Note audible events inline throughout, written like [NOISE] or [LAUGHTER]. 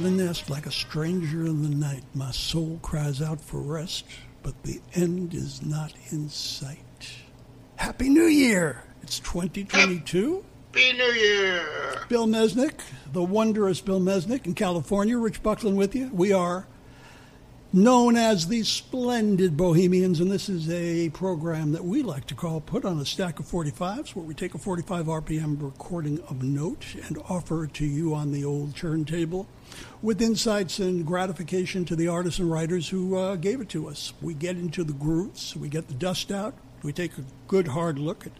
without a nest, like a stranger in the night. My soul cries out for rest, but the end is not in sight. Happy New Year! It's 2022. Happy New Year! Bill Mesnick, the wondrous Bill Mesnick in California. Rich Buckland with you. We are known as the Splendid Bohemians, and this is a program that we like to call Put on a Stack of 45s, where we take a 45 RPM recording of note and offer it to you on the old turntable with insights and gratification to the artists and writers who uh, gave it to us. We get into the grooves, we get the dust out, we take a good hard look at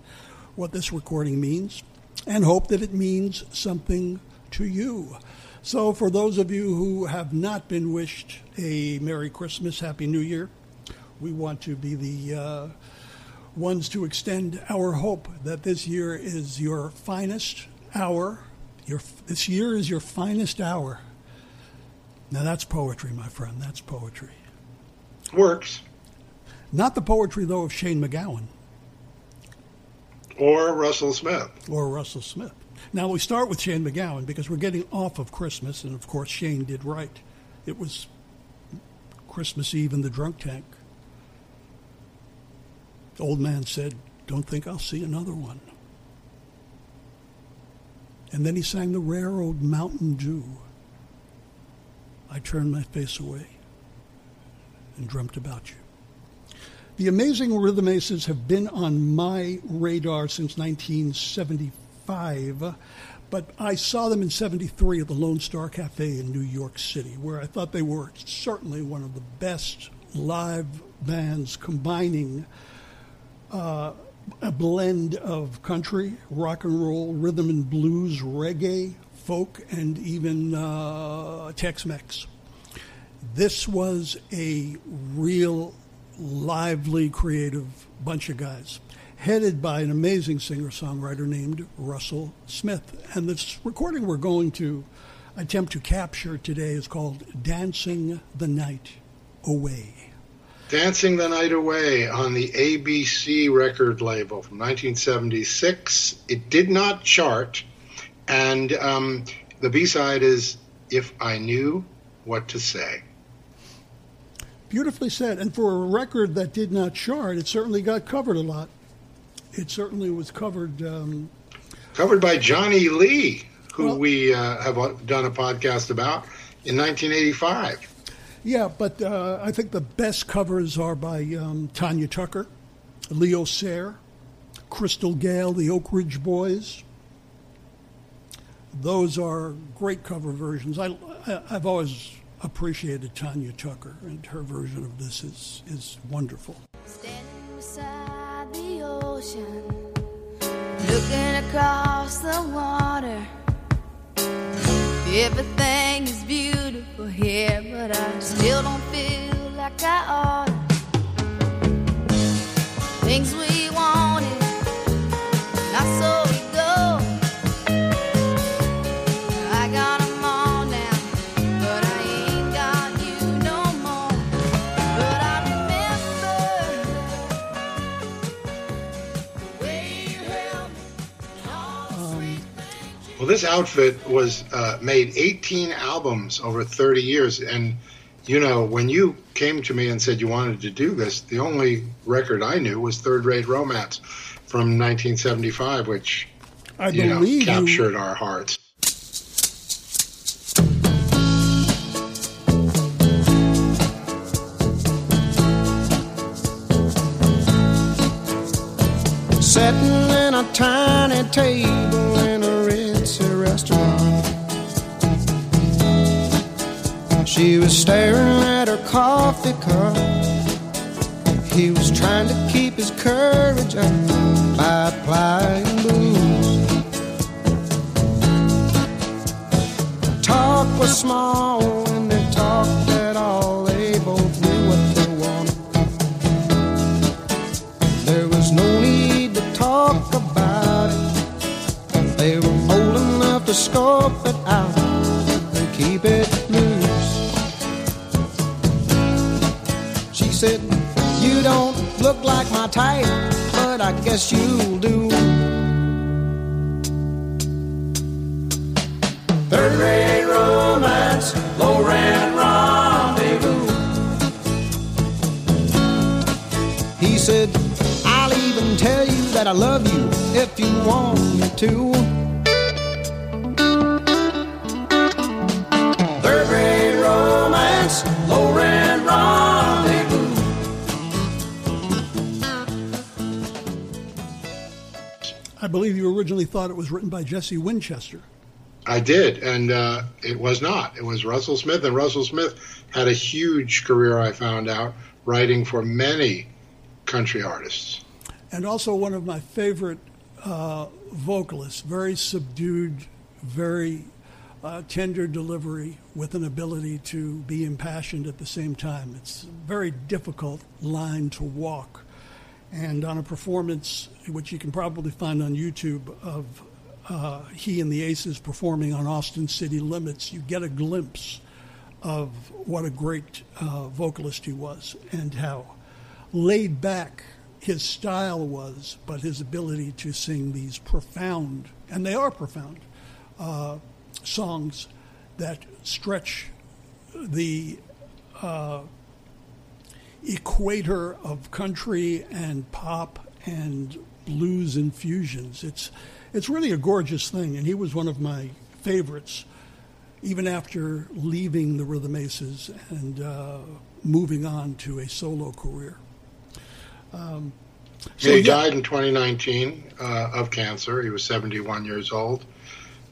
what this recording means, and hope that it means something to you. So, for those of you who have not been wished a Merry Christmas, Happy New Year, we want to be the uh, ones to extend our hope that this year is your finest hour. Your, this year is your finest hour. Now, that's poetry, my friend. That's poetry. Works. Not the poetry, though, of Shane MacGowan. Or Russell Smith. Or Russell Smith. Now we start with Shane MacGowan because we're getting off of Christmas, and of course Shane did right. It was Christmas Eve in the drunk tank. The old man said, Don't think I'll see another one. And then he sang the rare old Mountain Dew. I turned my face away and dreamt about you. The Amazing Rhythm Aces have been on my radar since 1974. Five, but I saw them in 73 at the Lone Star Cafe in New York City, where I thought they were certainly one of the best live bands combining uh, a blend of country, rock and roll, rhythm and blues, reggae, folk, and even uh, Tex Mex. This was a real lively, creative bunch of guys headed by an amazing singer songwriter named Russell Smith. And this recording we're going to attempt to capture today is called Dancing the Night Away. Dancing the Night Away on the ABC record label from 1976. It did not chart, and um, the B side is If I Knew What to Say. Beautifully said. And for a record that did not chart, it certainly got covered a lot it certainly was covered. Um, covered by Johnny Lee, who well, we uh, have done a podcast about in 1985. Yeah, but uh, I think the best covers are by um, Tanya Tucker, Leo Sayer, Crystal Gayle, the Oak Ridge Boys. Those are great cover versions. I, I, have always appreciated Tanya Tucker, and her version of this is, is wonderful ocean, looking across the water. Everything is beautiful here, but I still don't feel like I ought. Things we this outfit was uh, made 18 albums over 30 years, and you know when you came to me and said you wanted to do this, the only record I knew was Third Rate Romance from 1975, which I you know captured you... our hearts. Sitting in a tiny table in a restaurant. She was staring at her coffee cup. He was trying to keep his courage up by applying booze. Talk was small To scope it out and keep it loose. She said, You don't look like my type, but I guess you'll do. Third rate romance, low rent rendezvous. He said, I'll even tell you that I love you if you want me to. Believe you originally thought it was written by Jesse Winchester. I did, and uh, it was not. It was Russell Smith, and Russell Smith had a huge career. I found out writing for many country artists, and also one of my favorite uh, vocalists. Very subdued, very uh, tender delivery with an ability to be impassioned at the same time. It's a very difficult line to walk. And on a performance, which you can probably find on YouTube, of uh, he and the Aces performing on Austin City Limits, you get a glimpse of what a great uh, vocalist he was and how laid back his style was, but his ability to sing these profound, and they are profound, uh, songs that stretch the uh, equator of country and pop and blues infusions. It's it's really a gorgeous thing, and he was one of my favorites, even after leaving the Rhythm Aces and uh, moving on to a solo career. Um, so he yeah. died in 2019 uh, of cancer. He was 71 years old,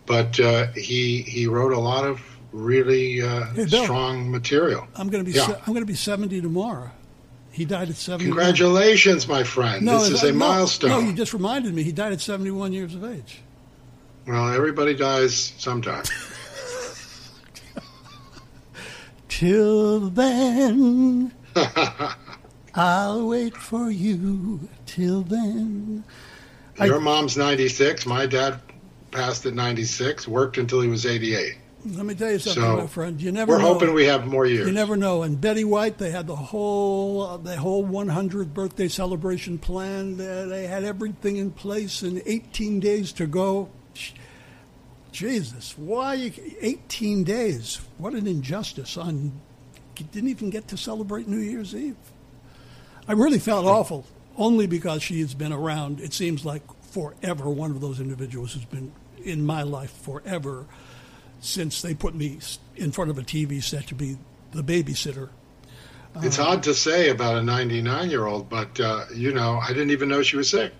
but uh, he he wrote a lot of really uh, hey, Bill, strong material. I'm going to be yeah. se- I'm going to be 70 tomorrow. He died at 71. Congratulations, my friend. No, this is a no, milestone. No, you just reminded me. He died at 71 years of age. Well, everybody dies sometime. [LAUGHS] [LAUGHS] Till then, [LAUGHS] I'll wait for you. Till then. Your I, mom's 96. My dad passed at 96, worked until he was 88. Let me tell you something, so my friend. You never. We're know. hoping we have more years. You never know. And Betty White, they had the whole uh, the whole 100th birthday celebration planned. Uh, they had everything in place, and 18 days to go. Jesus, why you, 18 days? What an injustice! On didn't even get to celebrate New Year's Eve. I really felt awful, only because she has been around. It seems like forever. One of those individuals who's been in my life forever since they put me in front of a TV set to be the babysitter. It's uh, odd to say about a 99 year old, but uh, you know, I didn't even know she was sick.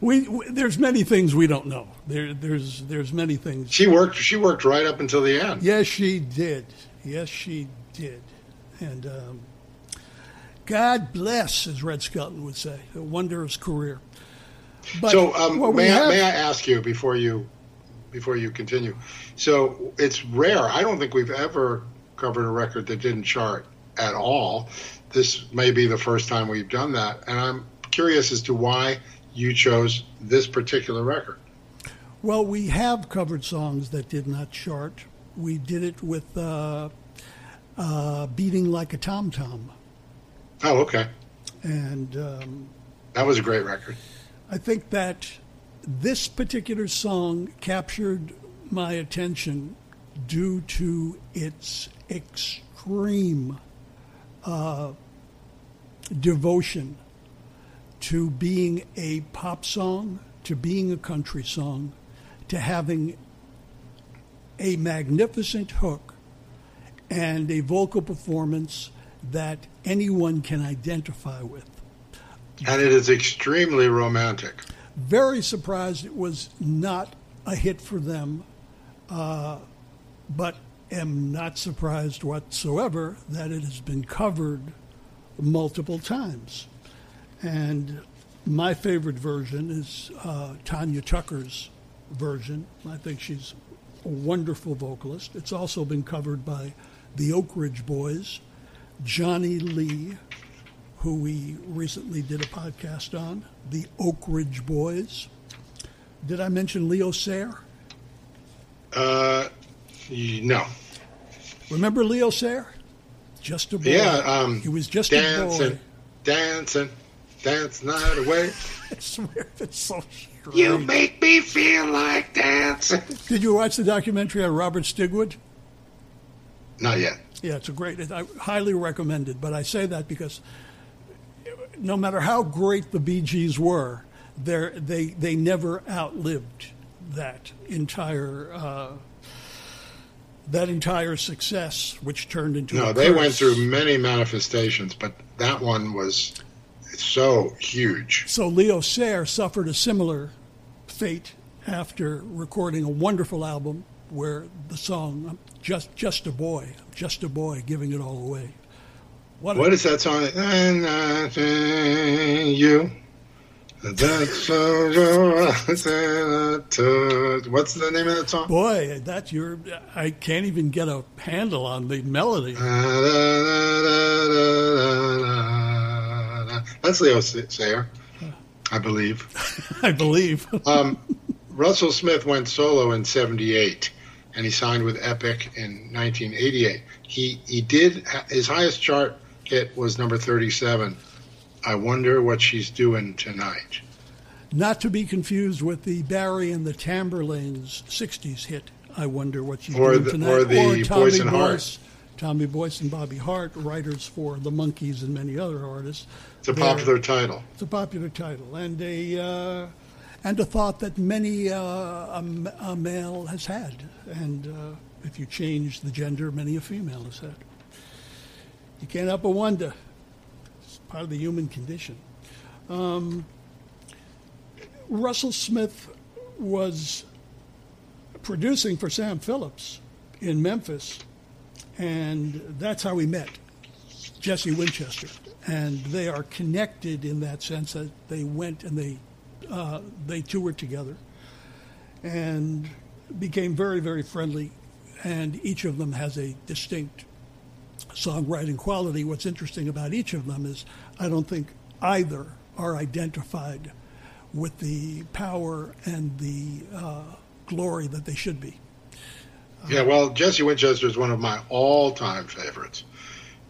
we, we, there's many things we don't know. There there's there's many things. She worked she worked right up until the end. Yes, she did. Yes, she did. And um, God bless, as Red Skelton would say, a wondrous career. But so um, may, have... I, may I ask you before you before you continue? So it's rare. I don't think we've ever covered a record that didn't chart at all. This may be the first time we've done that, and I'm curious as to why you chose this particular record. Well, we have covered songs that did not chart. We did it with uh, uh, "Beating Like a Tom Tom." Oh, okay. And um, that was a great record. I think that this particular song captured my attention due to its extreme uh, devotion to being a pop song, to being a country song, to having a magnificent hook and a vocal performance that anyone can identify with. And it is extremely romantic. Very surprised it was not a hit for them, uh, but am not surprised whatsoever that it has been covered multiple times. And my favorite version is uh, Tanya Tucker's version. I think she's a wonderful vocalist. It's also been covered by the Oak Ridge Boys, Johnny Lee, who we recently did a podcast on, the Oak Ridge Boys. Did I mention Leo Sayer? Uh, no. Remember Leo Sayer? Just a boy. Yeah, um, he was just dancing, a boy. Dancing, dance night away. [LAUGHS] I swear, it's so strange. You make me feel like dancing. Did you watch the documentary on Robert Stigwood? Not yet. Yeah, it's a great. I highly recommended. But I say that because no matter how great the Bee Gees were, they they never outlived that entire. Uh, that entire success, which turned into no, they curse. went through many manifestations, but that one was so huge. So Leo Sayer suffered a similar fate after recording a wonderful album where the song "Just Just a Boy," "Just a Boy," giving it all away. What, what is that song? And I you. That's What's the name of that song? Boy, that's your. I can't even get a handle on the melody. That's Leo Sayer, I believe. [LAUGHS] I believe. um, Russell Smith went solo in '78, and he signed with Epic in 1988. He he did his highest chart hit was number 37 I wonder what she's doing tonight. Not to be confused with the Barry and the Tamerlanes 60s hit, I wonder what she's or doing the, tonight. Or the or Tommy Boyce and. Tommy Boyce and Bobby Hart, writers for the Monkees and many other artists. It's a popular title. It's a popular title, and a uh, and a thought that many uh, a, a, male has had, and uh, if you change the gender, many a female has had. You can't help but wonder It's part of the human condition. Um, Russell Smith was producing for Sam Phillips in Memphis, and that's how we met Jesse Winchester. And they are connected in that sense that they went and they uh, they toured together and became very very friendly. And each of them has a distinct songwriting quality. What's interesting about each of them is I don't think either are identified with the power and the uh, glory that they should be. Yeah, well, Jesse Winchester is one of my all-time favorites,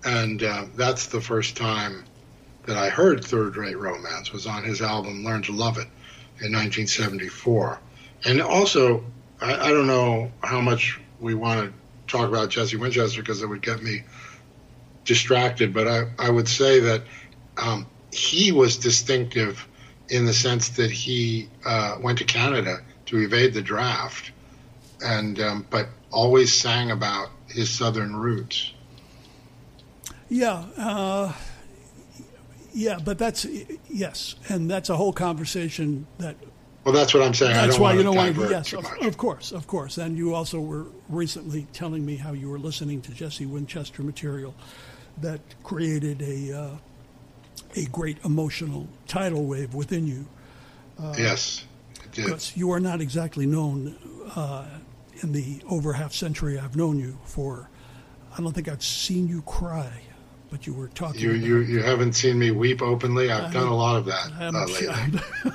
and uh, that's the first time that I heard Third Rate Romance was on his album Learn to Love It in 1974. And also, I, I don't know how much we want to talk about Jesse Winchester because it would get me distracted, but I, I would say that um, he was distinctive in the sense that he uh, went to Canada to evade the draft, and um, but always sang about his southern roots. Yeah, uh, yeah, but that's yes, and that's a whole conversation that. Well, that's what I'm saying. That's why you don't want to. Yes, of, of, course, of course. And you also were recently telling me how you were listening to Jesse Winchester material that created a uh, a great emotional tidal wave within you. Uh, yes, because you are not exactly known uh, in the over half century I've known you for. I don't think I've seen you cry, but you were talking. You you, you haven't seen me weep openly. I've I, done a lot of that uh,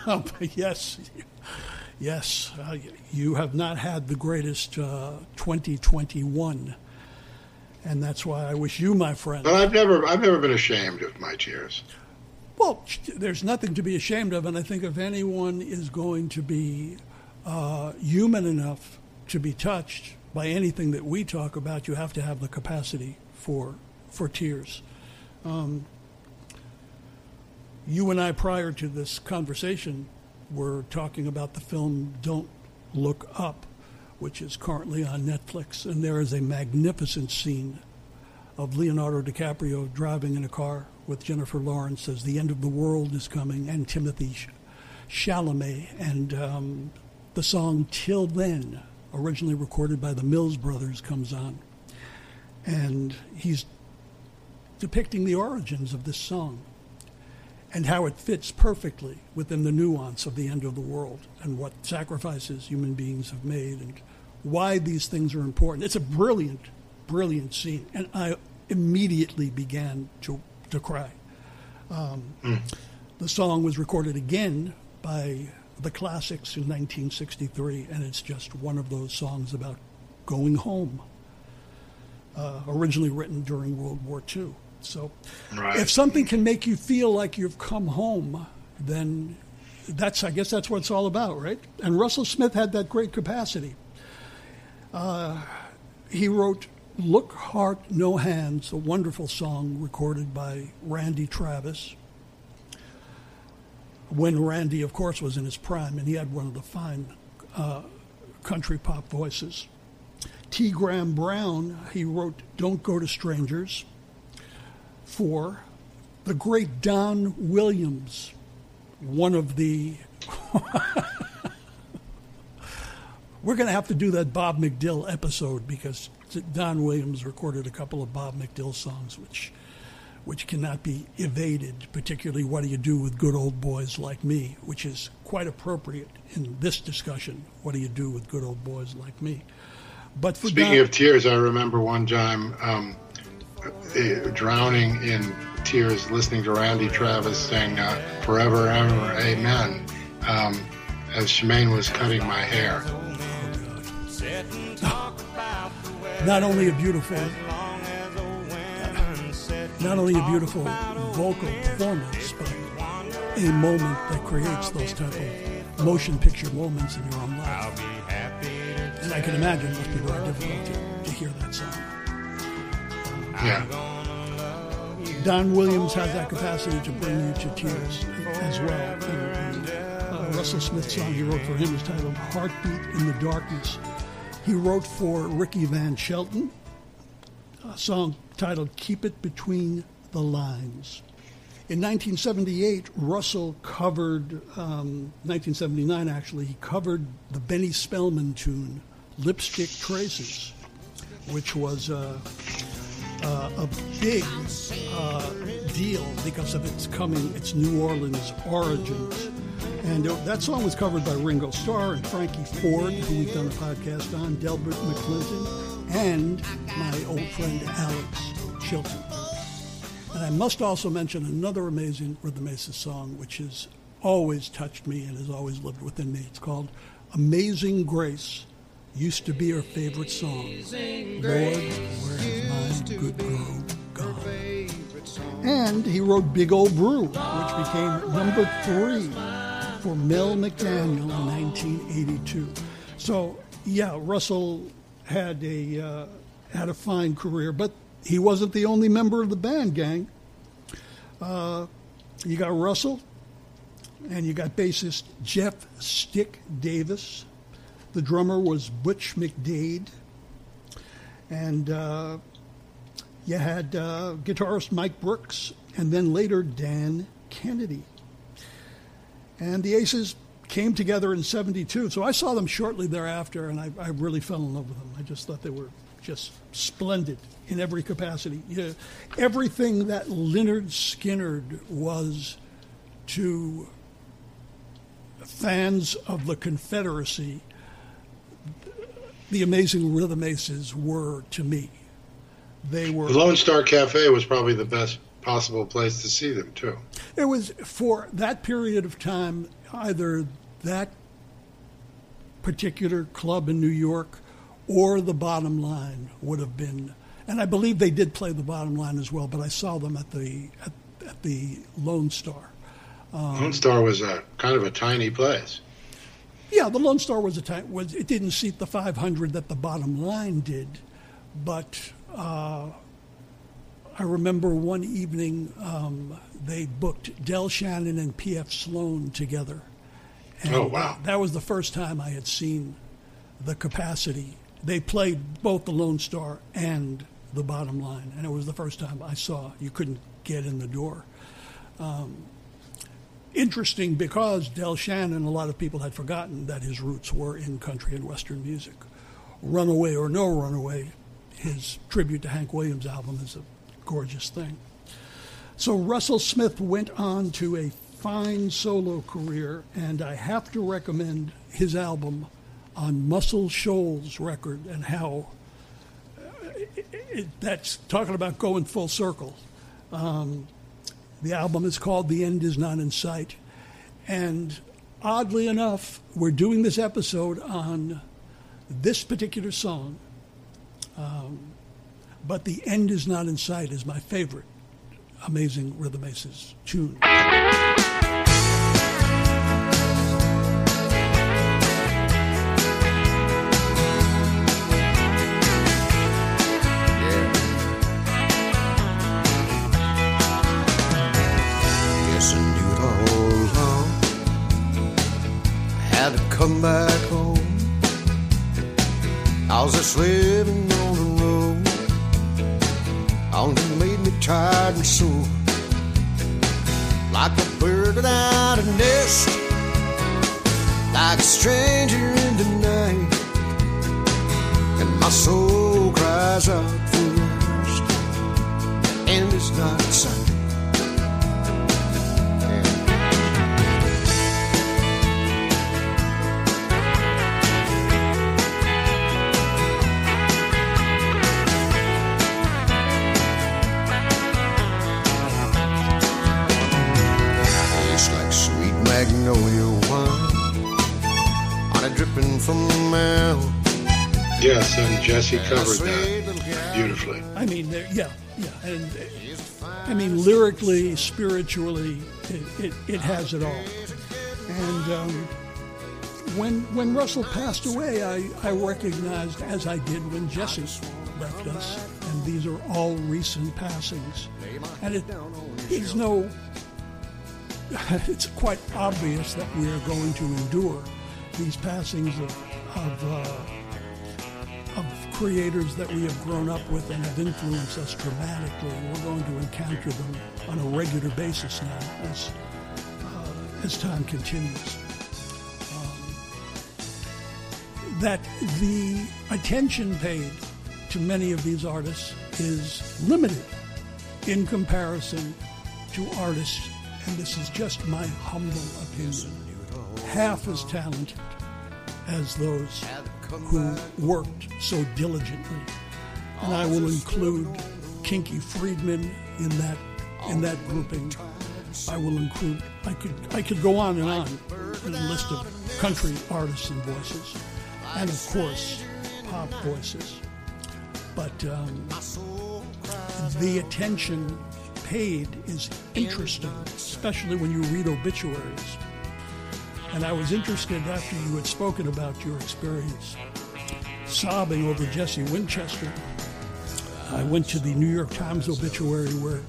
lately. [LAUGHS] yes, yes, uh, you have not had the greatest uh, 2021 and that's why I wish you, my friend. But I've never, I've never been ashamed of my tears. Well, there's nothing to be ashamed of, and I think if anyone is going to be uh, human enough to be touched by anything that we talk about, you have to have the capacity for for tears. Um, you and I, prior to this conversation, were talking about the film "Don't Look Up," which is currently on Netflix, and there is a magnificent scene of Leonardo DiCaprio driving in a car with Jennifer Lawrence as the end of the world is coming, and Timothy Chalamet, and um, the song "Till Then," originally recorded by the Mills Brothers, comes on, and he's depicting the origins of this song and how it fits perfectly within the nuance of the end of the world and what sacrifices human beings have made and why these things are important. It's a brilliant, brilliant scene, and I immediately began to to cry. Um, mm. The song was recorded again by the Classics in 1963, and it's just one of those songs about going home. Uh, originally written during World War II. So, right. if something can make you feel like you've come home, then that's I guess that's what it's all about, right? And Russell Smith had that great capacity. Uh, he wrote Look Heart No Hands, a wonderful song recorded by Randy Travis. When Randy, of course, was in his prime, and he had one of the fine uh, country pop voices. T. Graham Brown, he wrote Don't Go to Strangers. For the great Don Williams, one of the. [LAUGHS] We're going to have to do that Bob McDill episode because Don Williams recorded a couple of Bob McDill songs, which which cannot be evaded, particularly What Do You Do with Good Old Boys Like Me, which is quite appropriate in this discussion. What do you do with good old boys like me? But Speaking Don, of tears, I remember one time um, drowning in tears listening to Randy Travis sing uh, Forever, Ever, Amen um, as Shemaine was cutting my hair. Not only a beautiful not only a beautiful vocal performance, but a moment that creates those type of motion picture moments in your own life. And I can imagine it must be very difficult to, to hear that song. Yeah. Don Williams has that capacity to bring you to tears as well. And the uh, Russell Smith song he wrote for him is titled Heartbeat in the Darkness. He wrote for Ricky Van Shelton a song titled Keep It Between the Lines. In 1978, Russell covered, um, 1979 actually, he covered the Benny Spellman tune, Lipstick Traces, which was uh, uh, a big uh, deal because of its coming, its New Orleans origins. And uh, that song was covered by Ringo Starr and Frankie Ford, who we've done a podcast on, Delbert McClinton, and my old friend Alex Chilton. And I must also mention another amazing Rhythm Aces song, which has always touched me and has always lived within me. It's called Amazing Grace. Used to be her favorite song. Lord, where has my good girl gone? And he wrote Big Old Brew, which became number three for Mel McDaniel in 1982. So, yeah, Russell had a uh, had a fine career, but he wasn't the only member of the band, gang. Uh, you got Russell, and you got bassist Jeff Stick Davis. The drummer was Butch McDade, and uh, you had uh, guitarist Mike Brooks, and then later Dan Kennedy. And the Aces came together in 72. So I saw them shortly thereafter, and I, I really fell in love with them. I just thought they were just splendid in every capacity. You know, everything that Lynyrd Skynyrd was to fans of the Confederacy, the amazing Rhythm Aces were to me. They were. The Lone Star Cafe was probably the best possible place to see them too. It was for that period of time either that particular club in New York or the bottom line would have been and I believe they did play the bottom line as well, but I saw them at the at, at the Lone Star. Um, Lone Star was a kind of a tiny place. Yeah, the Lone Star was a tiny. Was it didn't seat the 500 that the bottom line did, but uh, I remember one evening um, they booked Del Shannon and P.F. Sloan together. And oh, wow. That was the first time I had seen the capacity. They played both the Lone Star and the bottom line, and it was the first time I saw you couldn't get in the door. Um, interesting because Del Shannon, a lot of people had forgotten that his roots were in country and western music. Runaway or No Runaway, his tribute to Hank Williams album is a gorgeous thing. So Russell Smith went on to a fine solo career, and I have to recommend his album on Muscle Shoals record and how it, uh, it, that's talking about going full circle. Um, the album is called The End Is Not in Sight. And oddly enough, we're doing this episode on this particular song. Um, but the end is not in sight is my favorite amazing rhythm aces tune. come back home. I was just living tired and sore. Like a bird without a nest. Like a stranger in the night. And my soul cries out spiritually, it, it, it has it all. And um, when when Russell passed away, I, I recognized, as I did when Jesse left us, and these are all recent passings, and it, it's no, [LAUGHS] it's quite obvious that we are going to endure these passings of of. Uh, creators that we have grown up with and have influenced us dramatically. We're going to encounter them on a regular basis now as, uh, as time continues. Um, that the attention paid to many of these artists is limited in comparison to artists, and this is just my humble opinion, half as talented as those who worked so diligently. And I will include Kinky Friedman in that in that grouping. I will include I could I could go on and on in a list of country artists and voices, and of course pop voices. But um, the attention paid is interesting, especially when you read obituaries. And I was interested after you had spoken about your experience sobbing over Jesse Winchester. I went to the New York Times obituary where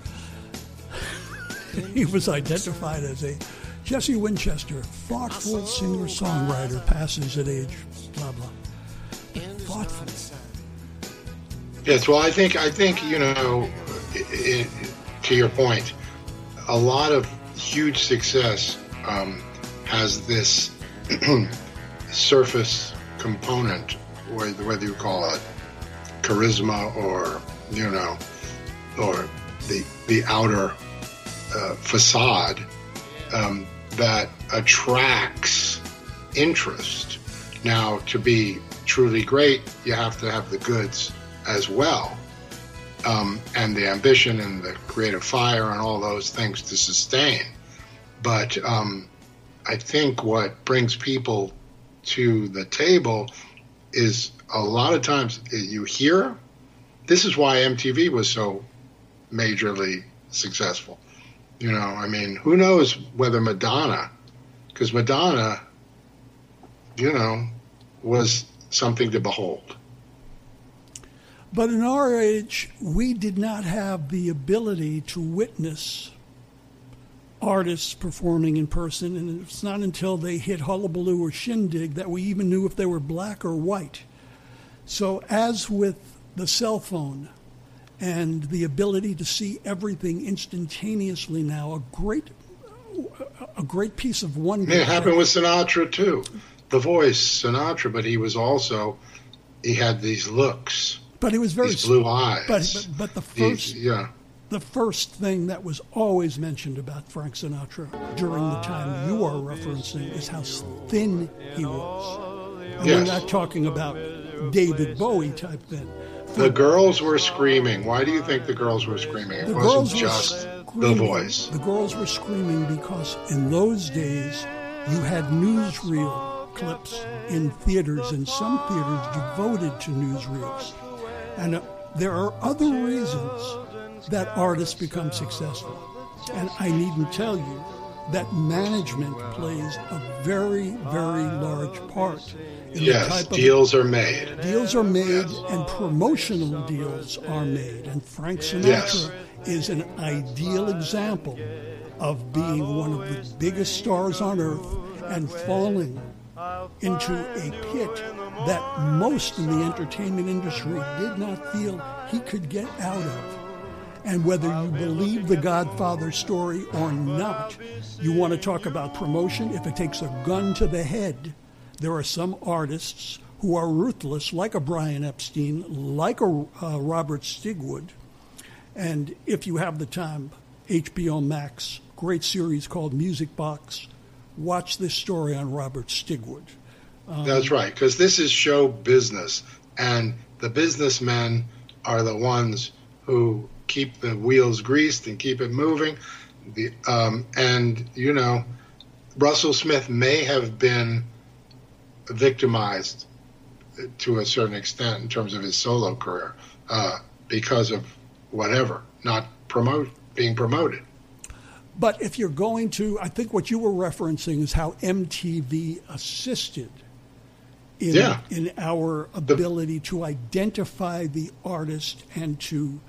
[LAUGHS] he was identified as a Jesse Winchester, thoughtful singer songwriter, passes at age blah blah. Thoughtful. Yes, well, I think I think you know, i i to your point, a lot of huge success um, has this [CLEARS THROAT] surface component, whether you call it charisma or you know, or the the outer uh, facade um, that attracts interest. Now, to be truly great, you have to have the goods as well, um, and the ambition and the creative fire and all those things to sustain. But um, I think what brings people to the table is a lot of times you hear. This is why MTV was so majorly successful. You know, I mean, who knows whether Madonna, because Madonna, you know, was something to behold. But in our age, we did not have the ability to witness artists performing in person, and it's not until they hit Hullabaloo or Shindig that we even knew if they were black or white. So, as with the cell phone and the ability to see everything instantaneously now, a great, a great piece of wonder. It happened with Sinatra too. The voice, Sinatra, but he was also he had these looks, But it was very these blue eyes. But, but, but the These- first yeah. The first thing that was always mentioned about Frank Sinatra during the time you are referencing is how thin he was. And we're not talking about David Bowie type thin. The girls were screaming. Why do you think the girls were screaming? It The wasn't just the voice. The girls were screaming because in those days you had newsreel clips in theaters, and some theaters devoted to newsreels. And uh, there are other reasons that artists become successful. And I needn't tell you that management plays a very, very large part in the Yes, type of deals are made. Deals are made Yes. and promotional deals are made. And Frank Sinatra Yes. is an ideal example of being one of the biggest stars on earth and falling into a pit that most in the entertainment industry did not feel he could get out of. And whether you believe the Godfather story or not, you want to talk about promotion. If it takes a gun to the head, there are some artists who are ruthless, like a Brian Epstein, like a uh, Robert Stigwood. And if you have the time, HBO Max, great series called Music Box. Watch this story on Robert Stigwood. Um, That's right, because this is show business, and the businessmen are the ones who keep the wheels greased and keep it moving. The, um, and you know, Russell Smith may have been victimized to a certain extent in terms of his solo career uh, because of whatever, not promote being promoted. But if you're going to, I think what you were referencing is how MTV assisted in, yeah. in our ability the, to identify the artist and to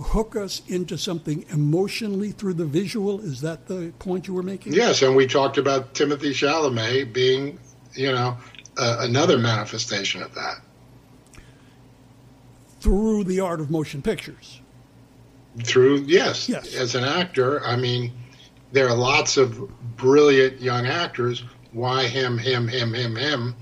hook us into something emotionally through the visual. Is that the point you were making? Yes, and we talked about Timothy Chalamet being, you know, uh, another manifestation of that. Through the art of motion pictures. Through, yes. Yes. As an actor, I mean, there are lots of brilliant young actors. Why him, him, him, him, him?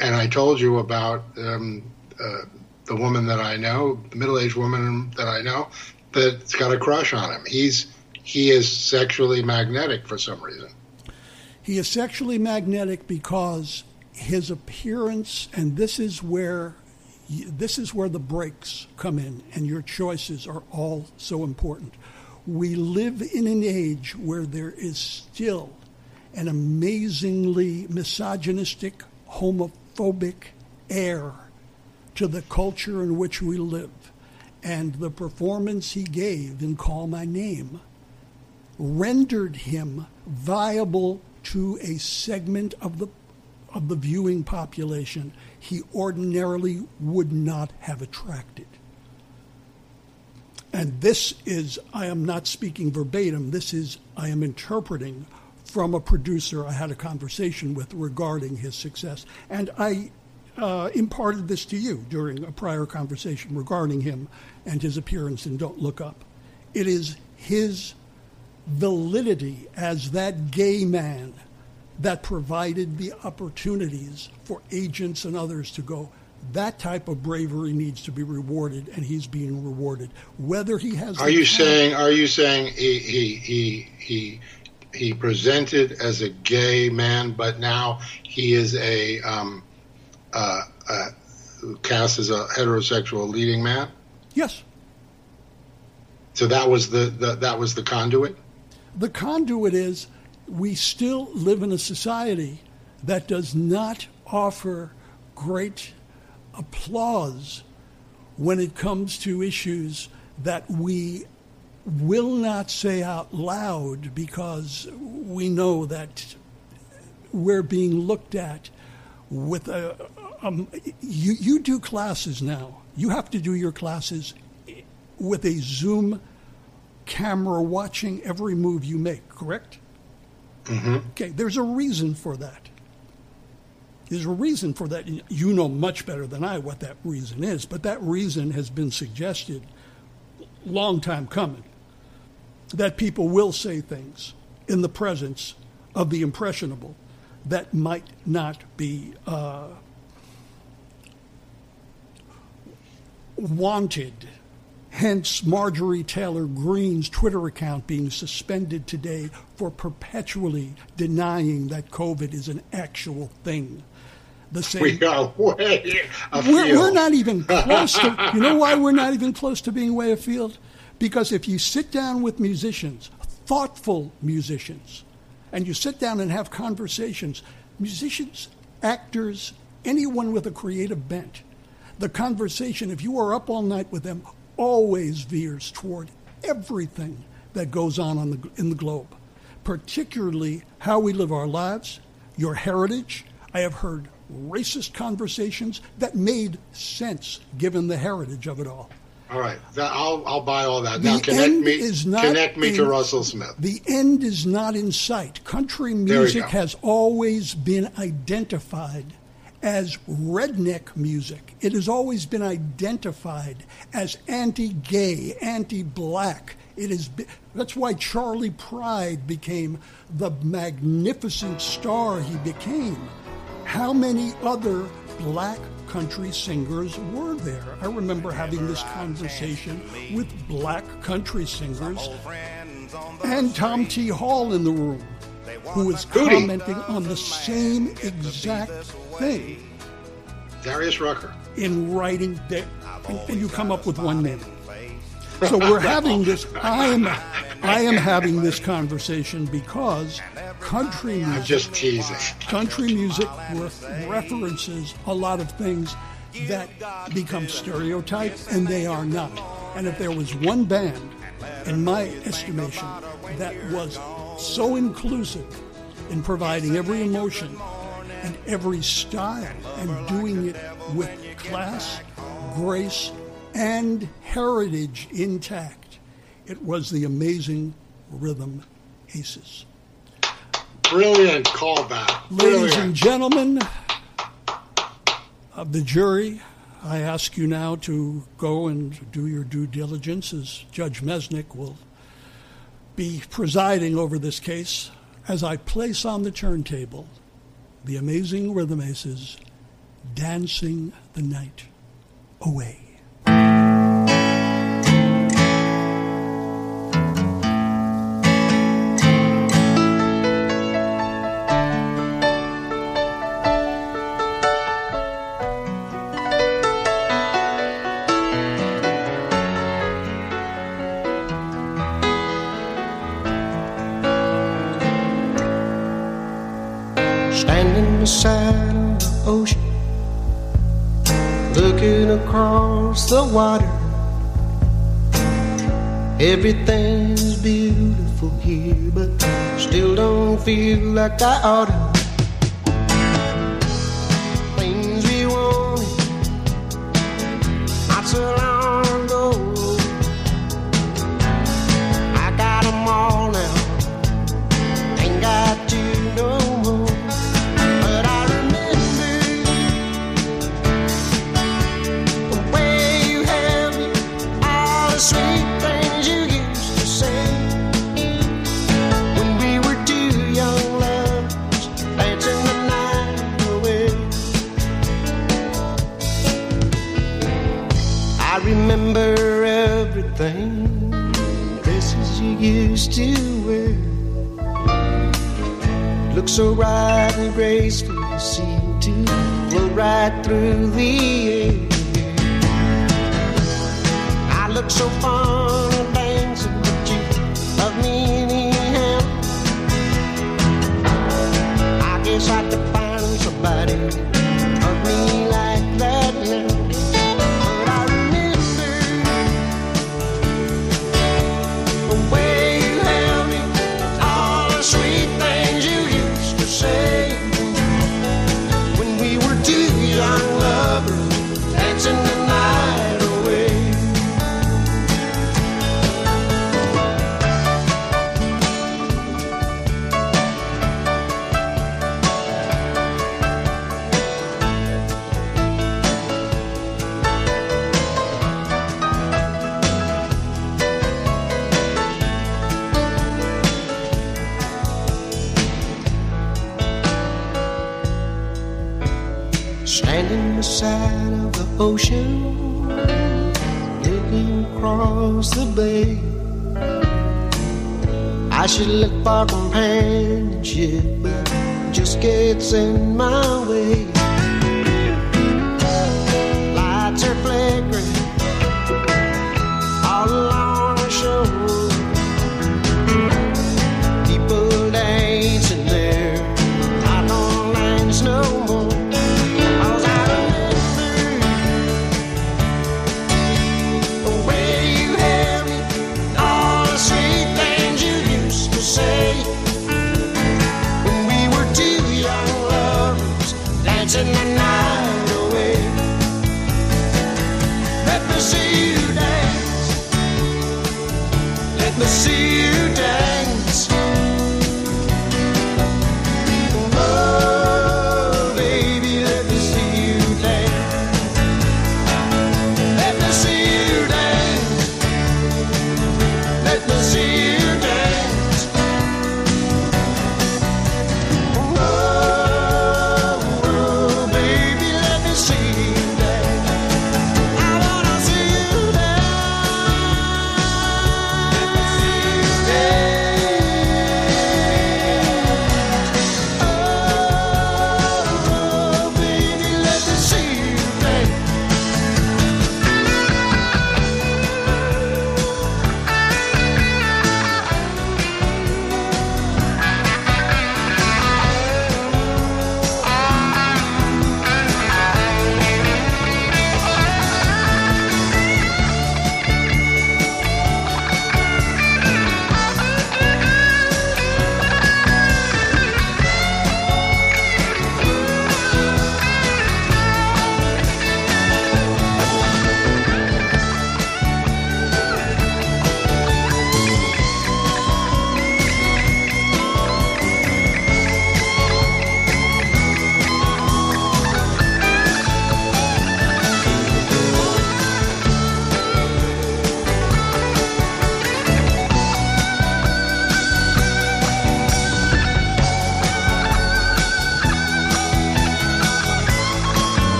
And I told you about um, uh, the woman that I know, the middle-aged woman that I know, that's got a crush on him. He's he is sexually magnetic for some reason. He is sexually magnetic because his appearance, and this is where this is where the breaks come in, and your choices are all so important. We live in an age where there is still an amazingly misogynistic, homophobic air to the culture in which we live. And the performance he gave in Call My Name rendered him viable to a segment of the of the viewing population he ordinarily would not have attracted. And this is, I am not speaking verbatim, this is, I am interpreting from a producer I had a conversation with regarding his success. And I uh, imparted this to you during a prior conversation regarding him and his appearance in Don't Look Up. It is his validity as that gay man that provided the opportunities for agents and others to go. That type of bravery needs to be rewarded, and he's being rewarded. Whether he has, are you saying? Are you saying he he he he he presented as a gay man, but now he is a um, uh, uh, cast as a heterosexual leading man? Yes. So that was the, the that was the conduit. The conduit is we still live in a society that does not offer great applause when it comes to issues that we will not say out loud because we know that we're being looked at with a. Um, you, you do classes now. You have to do your classes with a Zoom camera watching every move you make, correct? Mm-hmm. Okay, there's a reason for that. There's a reason for that. You know much better than I what that reason is, but that reason has been suggested long time coming. That people will say things in the presence of the impressionable that might not be uh, wanted Hence, Marjorie Taylor Greene's Twitter account being suspended today for perpetually denying that COVID is an actual thing. The same. We are way we're, we're not even close to. [LAUGHS] You know why we're not even close to being way afield? Because if you sit down with musicians, thoughtful musicians, and you sit down and have conversations, musicians, actors, anyone with a creative bent, the conversation, if you are up all night with them, always veers toward everything that goes on, on the, in the globe, particularly how we live our lives, your heritage. I have heard racist conversations that made sense given the heritage of it all. All right, that, I'll I'll buy all that. The now connect end me is not connect me to Russell Smith. The end is not in sight. Country music has always been identified as redneck music. It has always been identified as anti-gay, anti-black. It is that's why Charley Pride became the magnificent star he became. How many other black country singers were there? I remember having this conversation with black country singers and Tom T. Hall in the room, who was commenting on the same exact thing Darius Rucker. in writing that, and, and you come up with one name. [LAUGHS] So we're having this. I am, I am having this conversation because country music. I'm just teasing. country music re- references a lot of things that become stereotyped, and they are not. And if there was one band, in my estimation, that was so inclusive in providing every emotion and every style and doing it with class, grace, and heritage intact, it was the amazing Rhythm Aces. Brilliant callback. Ladies and Brilliant. gentlemen of the jury, I ask you now to go and do your due diligence as Judge Mesnick will be presiding over this case as I place on the turntable the amazing Rhythm Aces dancing the night away. Everything's beautiful here, but still don't feel like I ought Things remember everything, dresses you used to wear. Look so right and graceful, you seem to flow right through the air. I look so fun and dancing, but you love me anyhow. I guess I could find somebody across the bay. I should look for companionship, but just gets in my way.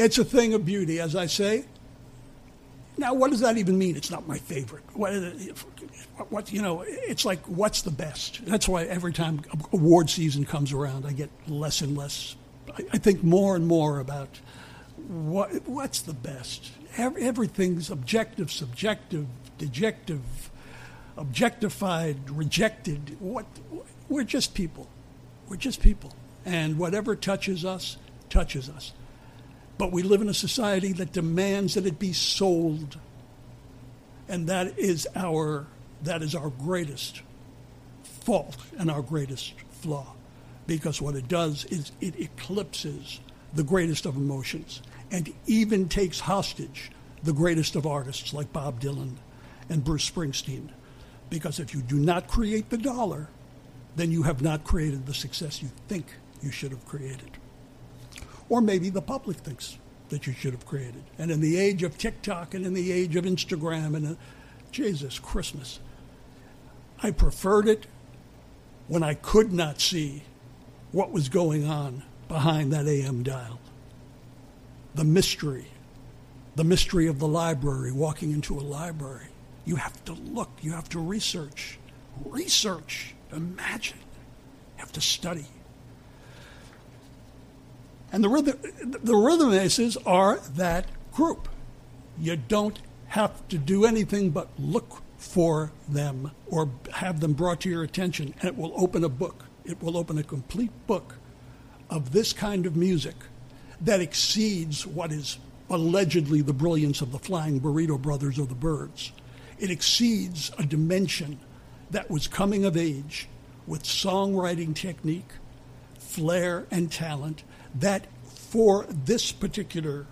It's a thing of beauty, as I say. Now, what does that even mean? It's not my favorite. What, what, you know, it's like, what's the best? That's why every time award season comes around, I get less and less. I, I think more and more about what, what's the best. Every, everything's objective, subjective, dejective, objectified, rejected. What, we're just people. We're just people. And whatever touches us, touches us. But we live in a society that demands that it be sold. And that is our, that is our greatest fault and our greatest flaw. Because what it does is it eclipses the greatest of emotions and even takes hostage the greatest of artists like Bob Dylan and Bruce Springsteen. Because if you do not create the dollar, then you have not created the success you think you should have created. Or maybe the public thinks that you should have created. And in the age of TikTok and in the age of Instagram and uh, Jesus Christmas, I preferred it when I could not see what was going on behind that AM dial. The mystery, the mystery of the library, walking into a library. You have to look, you have to research. Research, imagine. You have to study. And the rhythm, the Rhythm Aces are that group. You don't have to do anything but look for them or have them brought to your attention, and it will open a book. It will open a complete book of this kind of music that exceeds what is allegedly the brilliance of the Flying Burrito Brothers or the Byrds. It exceeds a dimension that was coming of age with songwriting technique, flair, and talent that for this particular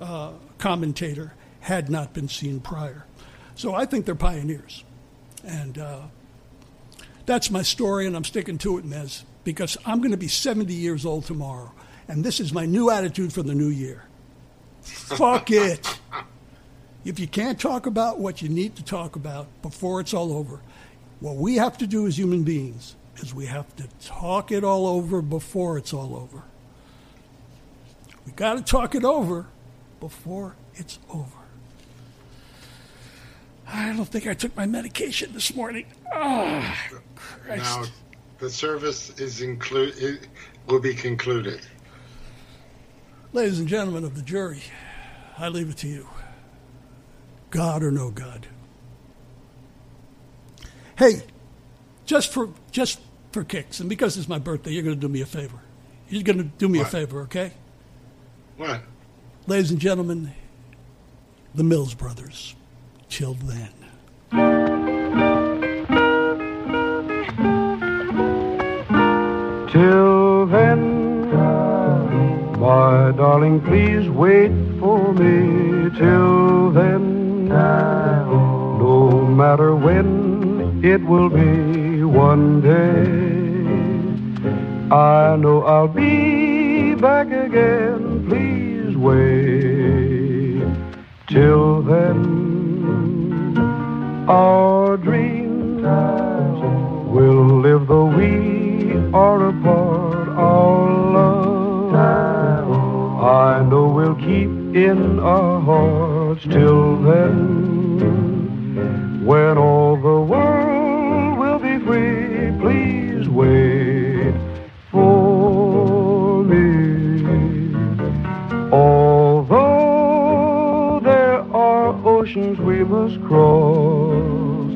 uh, commentator had not been seen prior. So I think they're pioneers. And uh, that's my story, and I'm sticking to it, Mez, because I'm going to be 70 years old tomorrow. And this is my new attitude for the new year. Fuck [LAUGHS] it. If you can't talk about what you need to talk about before it's all over, what we have to do as human beings is we have to talk it all over before it's all over. We got to talk it over before it's over. I don't think I took my medication this morning. Oh, Christ. Now, the service is include will be concluded. Ladies and gentlemen of the jury, I leave it to you. God or no God. Hey, just for just for kicks, and because it's my birthday, you're going to do me a favor. You're going to do me What? a favor, okay? What? Ladies and gentlemen, the Mills Brothers. Till then. Till then, my darling, please wait for me. Till then, no matter when it will be, one day I know I'll be back again. Please wait. Till then, our dreams will live though we are apart. Our love, I know we'll keep in our hearts till then. When all the world oceans we must cross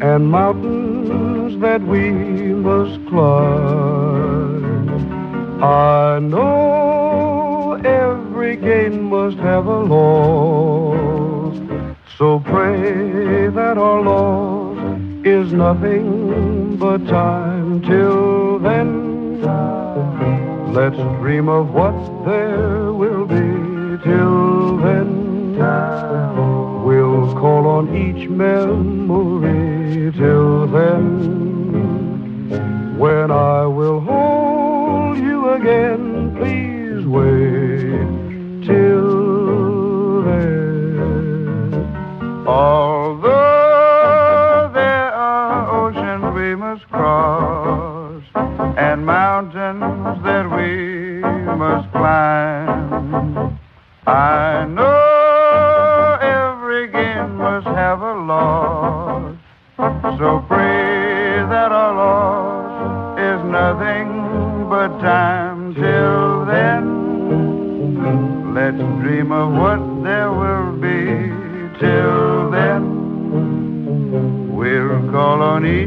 and mountains that we must climb, I know every gain must have a loss. So pray that our loss is nothing but time. Till then, let's dream of what there will be. Till on each memory. Till then, when I will hold you again, please wait till then. Although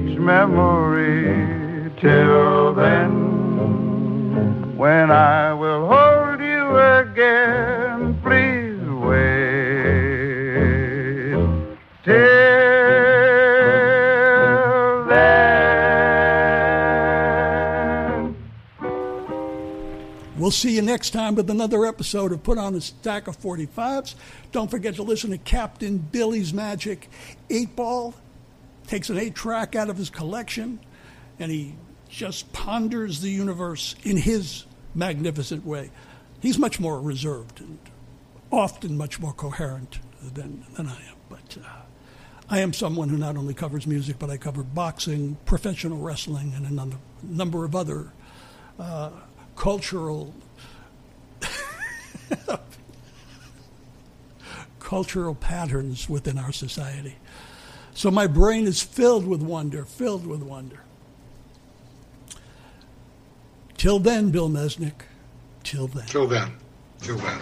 each memory till then. When I will hold you again, please wait till then. We'll see you next time with another episode of Put on a Stack of 45s. Don't forget to listen to Captain Billy's Magic 8 Ball. Takes an 8 track out of his collection and he just ponders the universe in his magnificent way. He's much more reserved and often much more coherent than, than I am. But uh, I am someone who not only covers music, but I cover boxing, professional wrestling, and a number, number of other uh, cultural [LAUGHS] cultural patterns within our society. So my brain is filled with wonder, filled with wonder. Till then, Bill Mesnick. Till then. Till then. Till then.